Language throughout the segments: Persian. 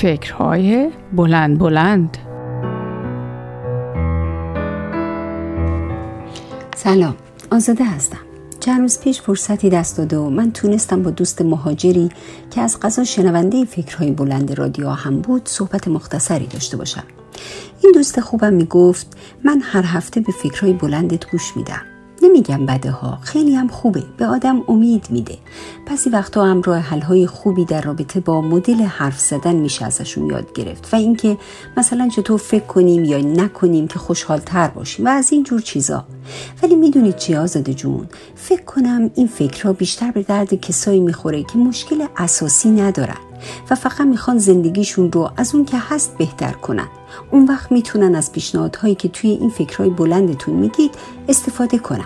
فکرهای بلند بلند. سلام آزاده هستم. چند روز پیش فرصتی دست داده و من تونستم با دوست مهاجری که از قضا شنونده فکرهای بلند رادیو هم بود صحبت مختصری داشته باشم. این دوست خوبم می‌گفت من هر هفته به فکرهای بلندت گوش میدم. نمیگم بده ها خیلی هم خوبه. به آدم امید میده. پسی وقتا هم راه حل خوبی در رابطه با مدل حرف زدن میشه ازشون یاد گرفت و اینکه مثلا چطور فکر کنیم یا نکنیم که خوشحال تر باشیم و از این جور چیزا. ولی می‌دونید چی آزاده جون؟ فکر کنم این فکرها بیشتر به درد کسایی می‌خوره که مشکل اساسی ندارن. و فقط می‌خوان زندگیشون رو از اون که هست بهتر کنن. اون وقت می‌تونن از پیشنهادهایی که توی این فکرهای بلندتون میگید استفاده کنن.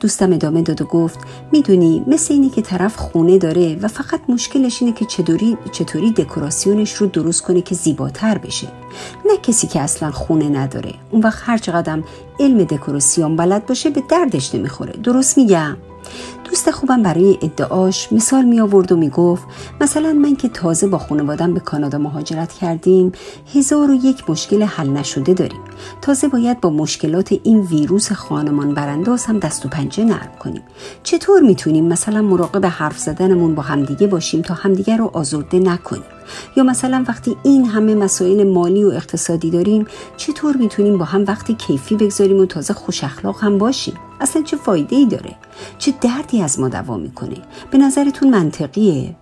دوستم ادامه داد و گفت می‌دونی مثل اینی که طرف خونه داره و فقط مشکلش اینه که چطوری, چطوری دکوراسیونش رو درست کنه که زیباتر بشه. نه کسی که اصلا خونه نداره. اون وقت هر چقدر علم دکوراسیون بلد باشه به دردش نمی‌خوره. درست میگم؟ دوست خوبم برای ادعاش مثال می آورد و می گفت مثلا من که تازه با خانوادم به کانادا مهاجرت کردیم هزار و یک مشکل حل نشده داریم. تازه باید با مشکلات این ویروس خانمان برانداز هم دست و پنجه نرم کنیم. چطور می‌تونیم مثلا مراقب حرف زدنمون با همدیگه باشیم تا همدیگه رو آزرده نکنیم؟ یا مثلا وقتی این همه مسائل مالی و اقتصادی داریم چطور می‌تونیم با هم وقتی کیفی بگذاریم و تازه خوش اخلاق هم باشیم؟ اصلا چه فایده ای داره؟ چه دردی از ما دوا می‌کنه؟ به نظرتون منطقیه؟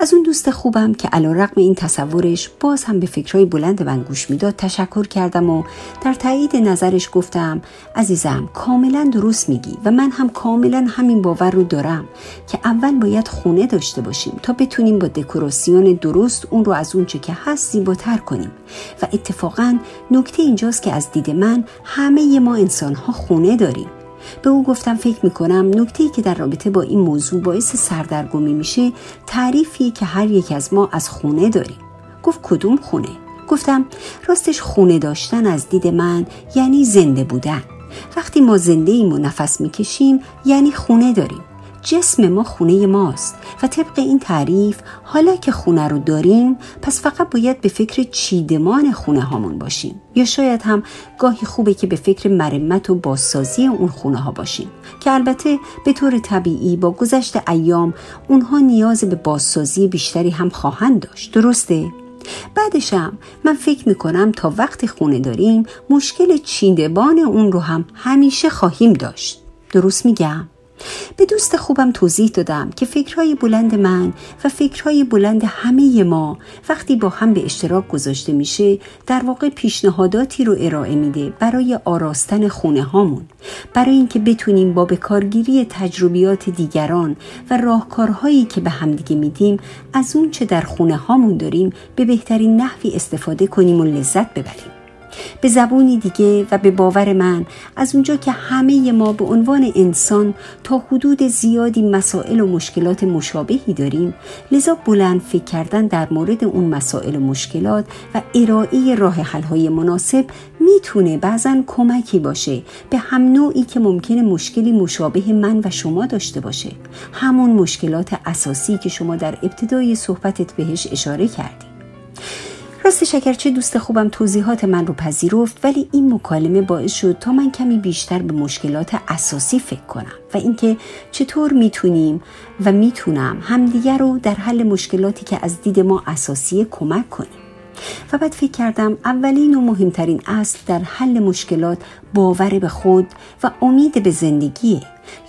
از اون دوست خوبم که علا رقم این تصورش باز هم به فکرهای بلند من گوش می‌داد تشکر کردم و در تایید نظرش گفتم عزیزم کاملا درست میگی و من هم کاملا همین باور رو دارم که اول باید خونه داشته باشیم تا بتونیم با دکوراسیون درست اون رو از اونچه که هست زیباتر کنیم. و اتفاقا نکته اینجاست که از دید من همه ما انسان ها خونه داریم. به او گفتم فکر می‌کنم نکته که در رابطه با این موضوع باعث سردرگمی میشه تعریفی که هر یک از ما از خونه داریم. گفت کدوم خونه؟ گفتم راستش خونه داشتن از دید من یعنی زنده بودن. وقتی ما زنده ایم و نفس می‌کشیم یعنی خونه داریم. جسم ما خونه ماست و طبق این تعریف حالا که خونه رو داریم پس فقط باید به فکر چیدمان خونه هامون باشیم یا شاید هم گاهی خوبه که به فکر مرمت و بازسازی اون خونه ها باشیم که البته به طور طبیعی با گذشت ایام اونها نیاز به بازسازی بیشتری هم خواهند داشت درسته؟ بعدشم من فکر می‌کنم تا وقتی خونه داریم مشکل چیدمان اون رو هم همیشه خواهیم داشت درست میگم؟ به دوست خوبم توضیح دادم که فکرهای بلند من و فکرهای بلند همه ما وقتی با هم به اشتراک گذاشته میشه در واقع پیشنهاداتی رو ارائه میده برای آراستن خونه هامون. برای اینکه بتونیم با بکارگیری تجربیات دیگران و راهکارهایی که به همدیگه میدیم از اون چه در خونه هامون داریم به بهترین نحوی استفاده کنیم و لذت ببریم. به زبونی دیگه و به باور من. از اونجا که همه ما به عنوان انسان تا حدود زیادی مسائل و مشکلات مشابهی داریم لذا بلند فکر کردن در مورد اون مسائل و مشکلات و ارائه راه حلهای مناسب می‌تونه بعضا کمکی باشه به هم نوعی که ممکنه مشکلی مشابه من و شما داشته باشه. همون مشکلات اساسی که شما در ابتدای صحبتت بهش اشاره کردی. راست شکرچه دوست خوبم توضیحات من رو پذیرفت ولی این مکالمه باعث شد تا من کمی بیشتر به مشکلات اساسی فکر کنم و اینکه چطور می‌تونیم و می‌تونم همدیگر رو در حل مشکلاتی که از دید ما اساسی کمک کنیم. و بعد فکر کردم اولین و مهمترین اصل در حل مشکلات باور به خود و امید به زندگیه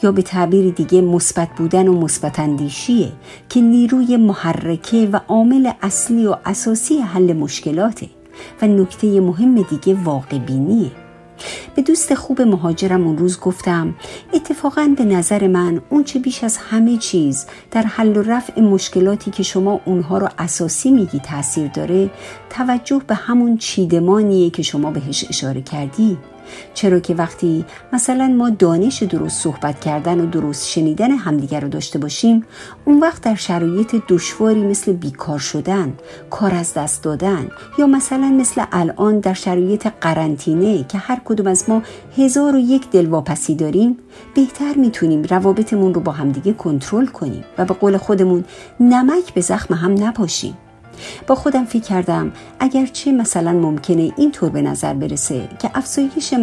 یا به تعبیر دیگه مثبت بودن و مثبت اندیشیه که نیروی محرکه و عامل اصلی و اساسی حل مشکلاته و نکته مهم دیگه واقع بینیه. به دوست خوب مهاجرم اون روز گفتم اتفاقا به نظر من اون چه بیش از همه چیز در حل و رفع مشکلاتی که شما اونها رو اساسی میگی تاثیر داره توجه به همون چیدمانیه که شما بهش اشاره کردی. چرا که وقتی مثلا ما دانش درست صحبت کردن و درست شنیدن همدیگر رو داشته باشیم اون وقت در شرایط دشواری مثل بیکار شدن کار از دست دادن یا مثلا مثل الان در شرایط قرنطینه که هر کدوم از ما هزار و یک دلواپسی داریم بهتر می‌تونیم روابطمون رو با همدیگه کنترل کنیم و به قول خودمون نمک به زخم هم نپاشیم. با خودم فکر کردم اگرچه مثلا ممکنه اینطور به نظر برسه که افزایش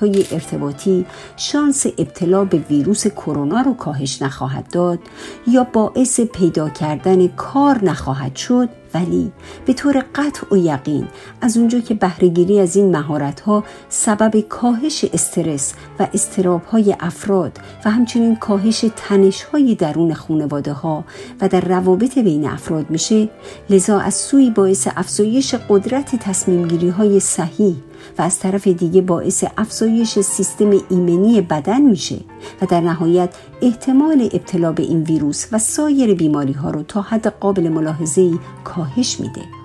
های ارتباطی شانس ابتلا به ویروس کرونا رو کاهش نخواهد داد یا باعث پیدا کردن کار نخواهد شد ولی به طور قطع و یقین از اونجا که بهرهگیری از این مهارت ها سبب کاهش استرس و استراب های افراد و همچنین کاهش تنش های درون خانواده ها و در روابط بین افراد میشه لذا از سوی باعث افزایش قدرت تصمیم گیری های صحیح و از طرف دیگه باعث افزایش سیستم ایمنی بدن میشه و در نهایت احتمال ابتلا به این ویروس و سایر بیماری ها رو تا حد قابل ملاحظه کاهش میده.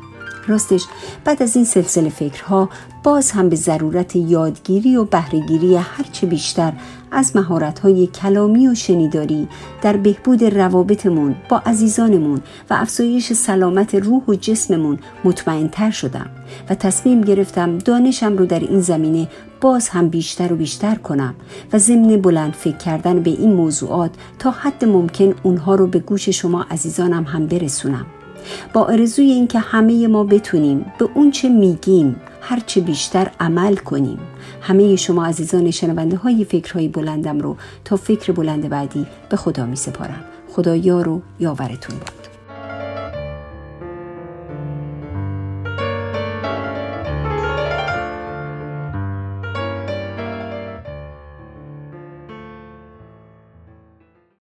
راستش بعد از این سلسله فکرها باز هم به ضرورت یادگیری و بهرهگیری هرچه بیشتر از مهارت‌های کلامی و شنیداری در بهبود روابطمون با عزیزانمون و افزایش سلامت روح و جسممون مطمئنتر شدم و تصمیم گرفتم دانشم رو در این زمینه باز هم بیشتر و بیشتر کنم و ضمن بلند فکر کردن به این موضوعات تا حد ممکن اونها رو به گوش شما عزیزانم هم برسونم. با آرزوی اینکه همه ما بتونیم به اونچه میگیم هرچه بیشتر عمل کنیم. همه شما عزیزان شنونده های فکرهای بلندم رو تا فکر بلند بعدی به خدا می سپارم خدا یار و یاورتون باد